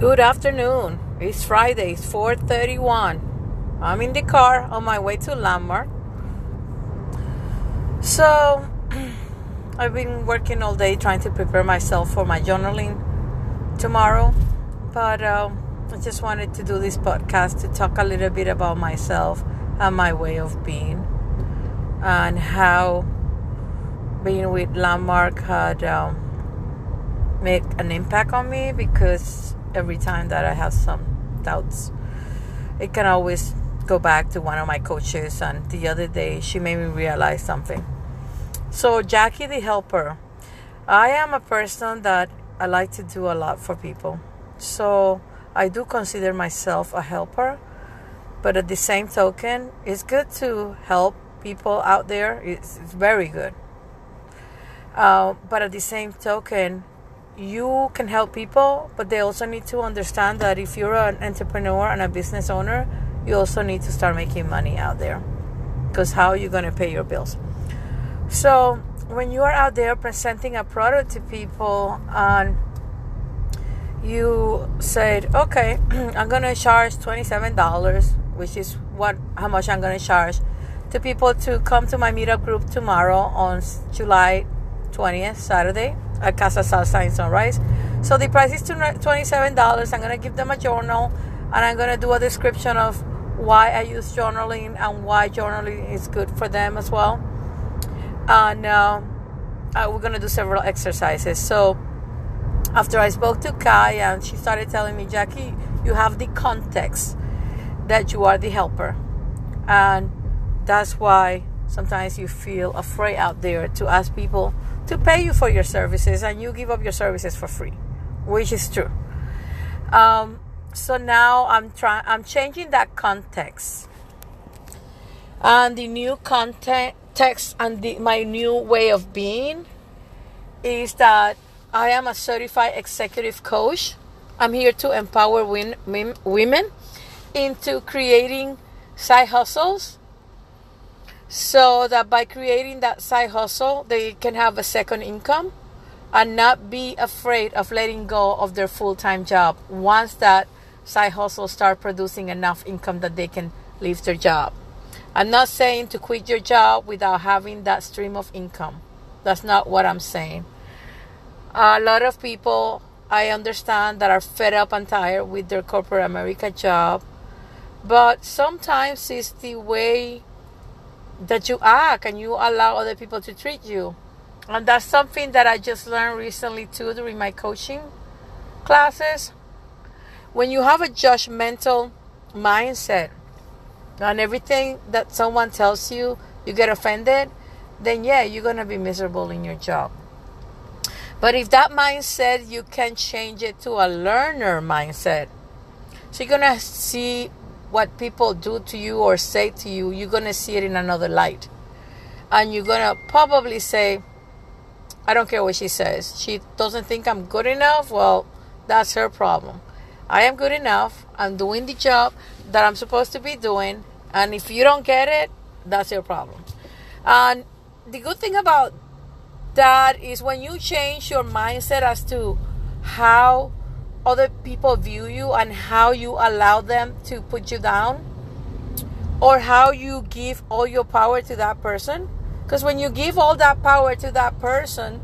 Good afternoon. It's Friday. It's 4:31. I'm in the car on my way to Landmark. So, I've been working all day trying to prepare myself for my journaling tomorrow, but um, I just wanted to do this podcast to talk a little bit about myself and my way of being, and how being with Landmark had um, made an impact on me because every time that I have some doubts, it can always go back to one of my coaches. And the other day, she made me realize something. So, Jackie the Helper, I am a person that I like to do a lot for people. So, I do consider myself a helper. But at the same token, it's good to help people out there. It's, it's very good. Uh, but at the same token, you can help people, but they also need to understand that if you're an entrepreneur and a business owner, you also need to start making money out there. Because how are you going to pay your bills? So, when you are out there presenting a product to people and you said, okay, I'm going to charge $27, which is what how much I'm going to charge to people to come to my meetup group tomorrow on July 20th, Saturday at Casa Salsa in Sunrise. So the price is $27. I'm going to give them a journal and I'm going to do a description of why I use journaling and why journaling is good for them as well. And uh, uh, we're going to do several exercises. So after I spoke to Kai and she started telling me, Jackie, you have the context that you are the helper. And that's why sometimes you feel afraid out there to ask people to pay you for your services and you give up your services for free, which is true. Um, so now I'm trying I'm changing that context. And the new context and the, my new way of being is that I am a certified executive coach. I'm here to empower win, women into creating side hustles so that by creating that side hustle, they can have a second income and not be afraid of letting go of their full-time job once that side hustle start producing enough income that they can leave their job. I'm not saying to quit your job without having that stream of income. That's not what I'm saying. A lot of people I understand that are fed up and tired with their corporate America job, but sometimes it's the way that you act and you allow other people to treat you. And that's something that I just learned recently too during my coaching classes. When you have a judgmental mindset and everything that someone tells you, you get offended, then yeah, you're going to be miserable in your job. But if that mindset, you can change it to a learner mindset. So you're going to see what people do to you or say to you, you're going to see it in another light. And you're going to probably say, I don't care what she says. She doesn't think I'm good enough. Well, that's her problem. I am good enough. I'm doing the job that I'm supposed to be doing. And if you don't get it, that's your problem. And the good thing about that is when you change your mindset as to how other people view you and how you allow them to put you down? Or how you give all your power to that person? Because when you give all that power to that person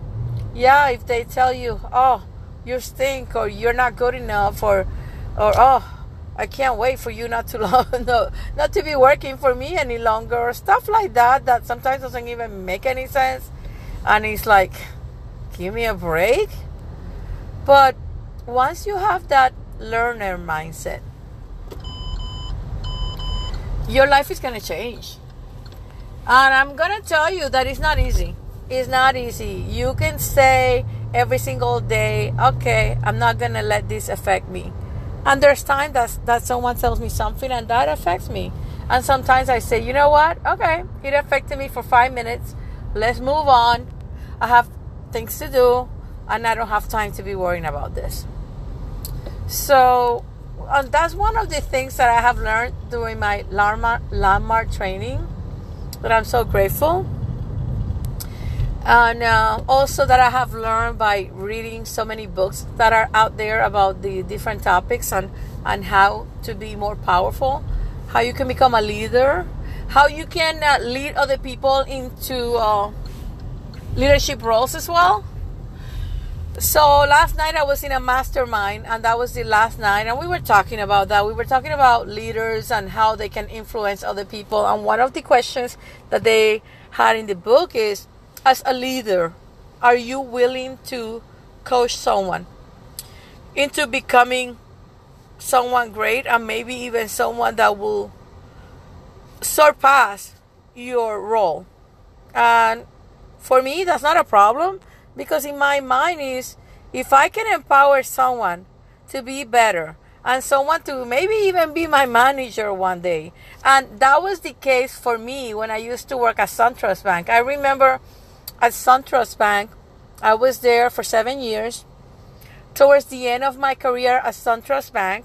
yeah if they tell you oh you stink or you're not good enough or or oh I can't wait for you not to no, not to be working for me any longer or stuff like that that sometimes doesn't even make any sense. And it's like give me a break? But once you have that learner mindset, your life is going to change. And I'm going to tell you that it's not easy. It's not easy. You can say every single day, okay, I'm not going to let this affect me. And there's time that, that someone tells me something and that affects me. And sometimes I say, you know what? Okay, it affected me for five minutes. Let's move on. I have things to do and I don't have time to be worrying about this. So uh, that's one of the things that I have learned during my landmark, landmark training that I'm so grateful. and uh, also that I have learned by reading so many books that are out there about the different topics and and how to be more powerful, how you can become a leader, how you can uh, lead other people into uh, leadership roles as well. So last night I was in a mastermind, and that was the last night, and we were talking about that. We were talking about leaders and how they can influence other people. And one of the questions that they had in the book is as a leader, are you willing to coach someone into becoming someone great and maybe even someone that will surpass your role? And for me, that's not a problem because in my mind is if I can empower someone to be better and someone to maybe even be my manager one day. And that was the case for me when I used to work at SunTrust Bank. I remember at SunTrust Bank. I was there for seven years. Towards the end of my career at SunTrust Bank,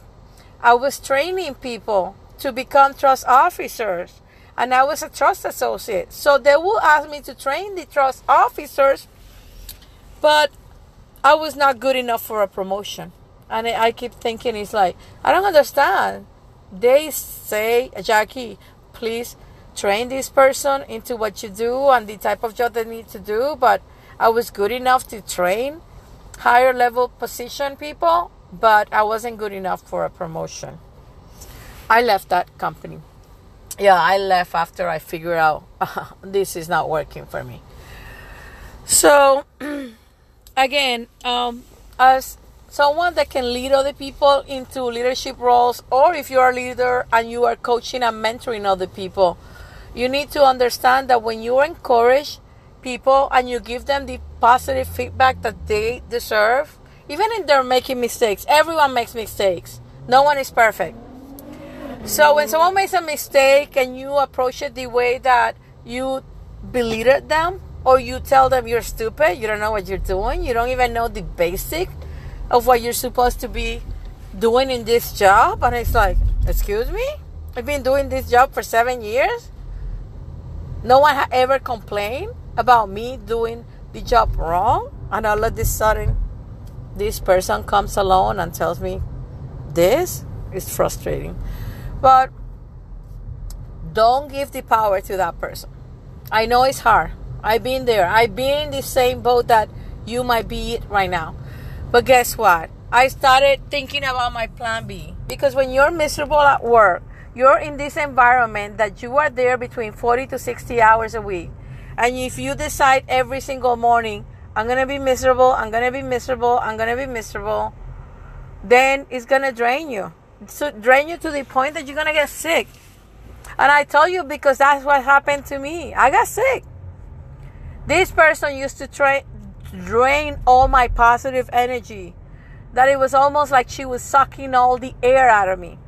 I was training people to become trust officers, and I was a trust associate. So they will ask me to train the trust officers, but I was not good enough for a promotion. And I keep thinking, it's like, I don't understand. They say, Jackie, please train this person into what you do and the type of job they need to do, but I was good enough to train higher level position people, but I wasn't good enough for a promotion. I left that company. Yeah, I left after I figured out uh, this is not working for me. So, again, um, as someone that can lead other people into leadership roles, or if you're a leader and you are coaching and mentoring other people, you need to understand that when you encourage people and you give them the positive feedback that they deserve, even if they're making mistakes, everyone makes mistakes. No one is perfect. So when someone makes a mistake and you approach it the way that you belittle them or you tell them you're stupid, you don't know what you're doing, you don't even know the basic of what you're supposed to be doing in this job, and it's like, excuse me? I've been doing this job for seven years no one ever complained about me doing the job wrong. And all of a sudden, this person comes along and tells me this is frustrating. But don't give the power to that person. I know it's hard. I've been there. I've been in the same boat that you might be right now. But guess what? I started thinking about my plan B. Because when you're miserable at work, you're in this environment that you are there between 40 to 60 hours a week. And if you decide every single morning, I'm going to be miserable, I'm going to be miserable, I'm going to be miserable, then it's going to drain you. So drain you to the point that you're going to get sick. And I tell you because that's what happened to me. I got sick. This person used to tra- drain all my positive energy. That it was almost like she was sucking all the air out of me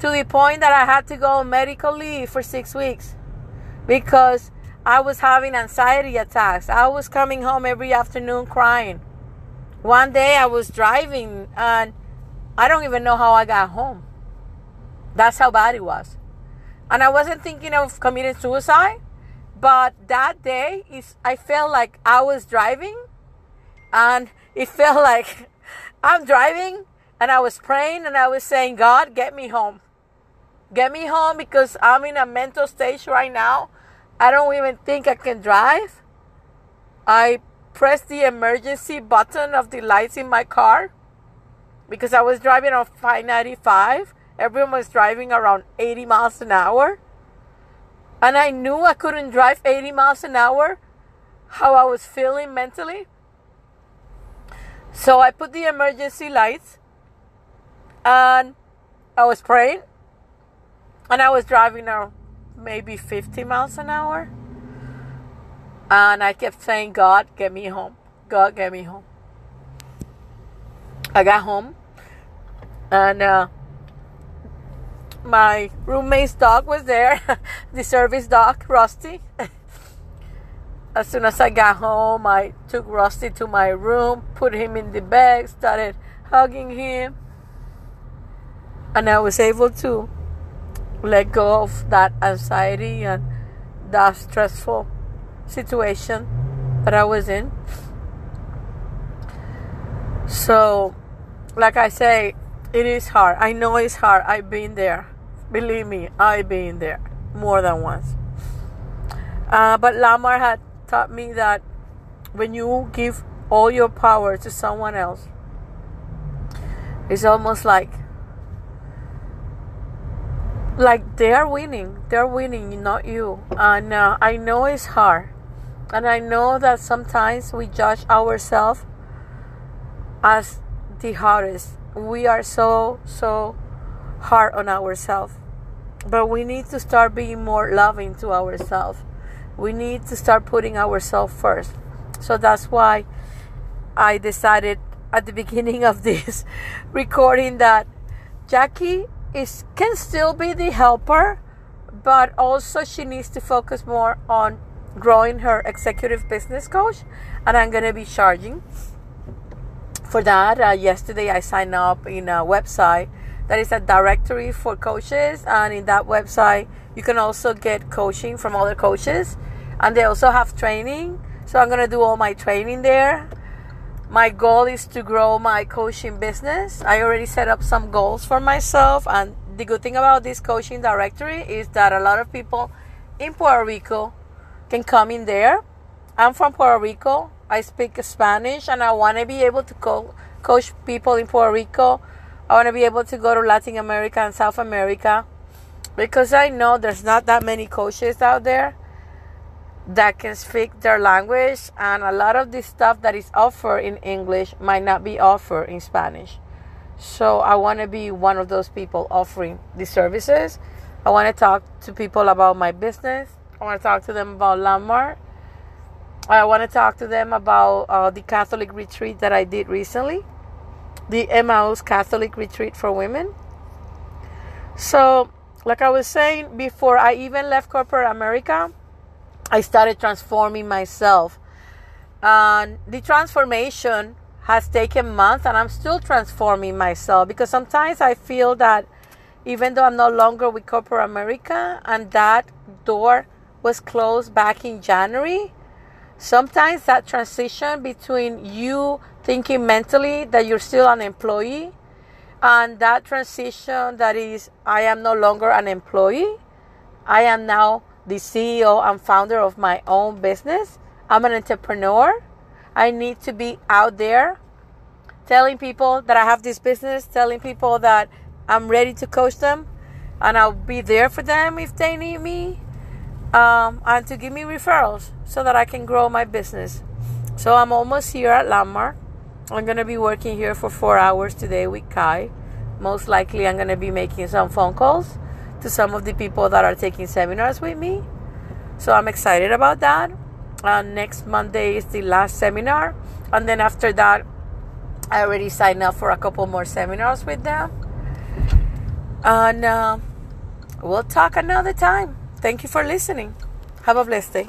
to the point that I had to go on medical leave for six weeks because I was having anxiety attacks. I was coming home every afternoon crying. One day I was driving and I don't even know how I got home. That's how bad it was. And I wasn't thinking of committing suicide, but that day is I felt like I was driving and it felt like I'm driving and I was praying and I was saying, God, get me home. Get me home because I'm in a mental stage right now. I don't even think I can drive. I pressed the emergency button of the lights in my car because I was driving on 595. Everyone was driving around 80 miles an hour. And I knew I couldn't drive 80 miles an hour, how I was feeling mentally. So I put the emergency lights and I was praying and I was driving now maybe 50 miles an hour. And I kept saying, God, get me home. God, get me home. I got home. And uh, my roommate's dog was there, the service dog, Rusty. as soon as I got home, I took Rusty to my room, put him in the bed, started hugging him. And I was able to let go of that anxiety and that stressful situation. that I was in. So, like I say, it is hard. I know it's hard. I've been there. Believe me, I've been there more than once. Uh, but Landmark had taught me that when you give all your power to someone else, it's almost like like they're winning. They're winning, not you. And uh, I know it's hard. And I know that sometimes we judge ourselves as the hardest. We are so, so hard on ourselves. But we need to start being more loving to ourselves. We need to start putting ourselves first. So that's why I decided at the beginning of this recording that Jackie is can still be the helper, but also she needs to focus more on growing her executive business coach, and I'm gonna be charging for that. Uh, yesterday, I signed up in a website that is a directory for coaches, and in that website, you can also get coaching from other coaches, and they also have training. So I'm gonna do all my training there. My goal is to grow my coaching business. I already set up some goals for myself, and the good thing about this coaching directory is that a lot of people in Puerto Rico can come in there. I'm from Puerto Rico. I speak Spanish and I want to be able to co- coach people in Puerto Rico. I want to be able to go to Latin America and South America because I know there's not that many coaches out there that can speak their language and a lot of the stuff that is offered in English might not be offered in Spanish. So I want to be one of those people offering the services. I want to talk to people about my business. I want to talk to them about Landmark. I want to talk to them about uh, the Catholic retreat that I did recently, the Emmaus Catholic retreat for women. So, like I was saying before, I even left corporate America. I started transforming myself. And the transformation has taken months, and I'm still transforming myself because sometimes I feel that even though I'm no longer with corporate America and that door was closed back in January, sometimes that transition between you thinking mentally that you're still an employee and that transition that is, I am no longer an employee, I am now the CEO and founder of my own business. I'm an entrepreneur. I need to be out there telling people that I have this business, telling people that I'm ready to coach them, and I'll be there for them if they need me, um, and to give me referrals so that I can grow my business. So I'm almost here at Landmark. I'm going to be working here for four hours today with Kai. Most likely, I'm going to be making some phone calls to some of the people that are taking seminars with me. So I'm excited about that. Uh, next Monday is the last seminar. And then after that, I already signed up for a couple more seminars with them. And uh, we'll talk another time. Thank you for listening. Have a blessed day.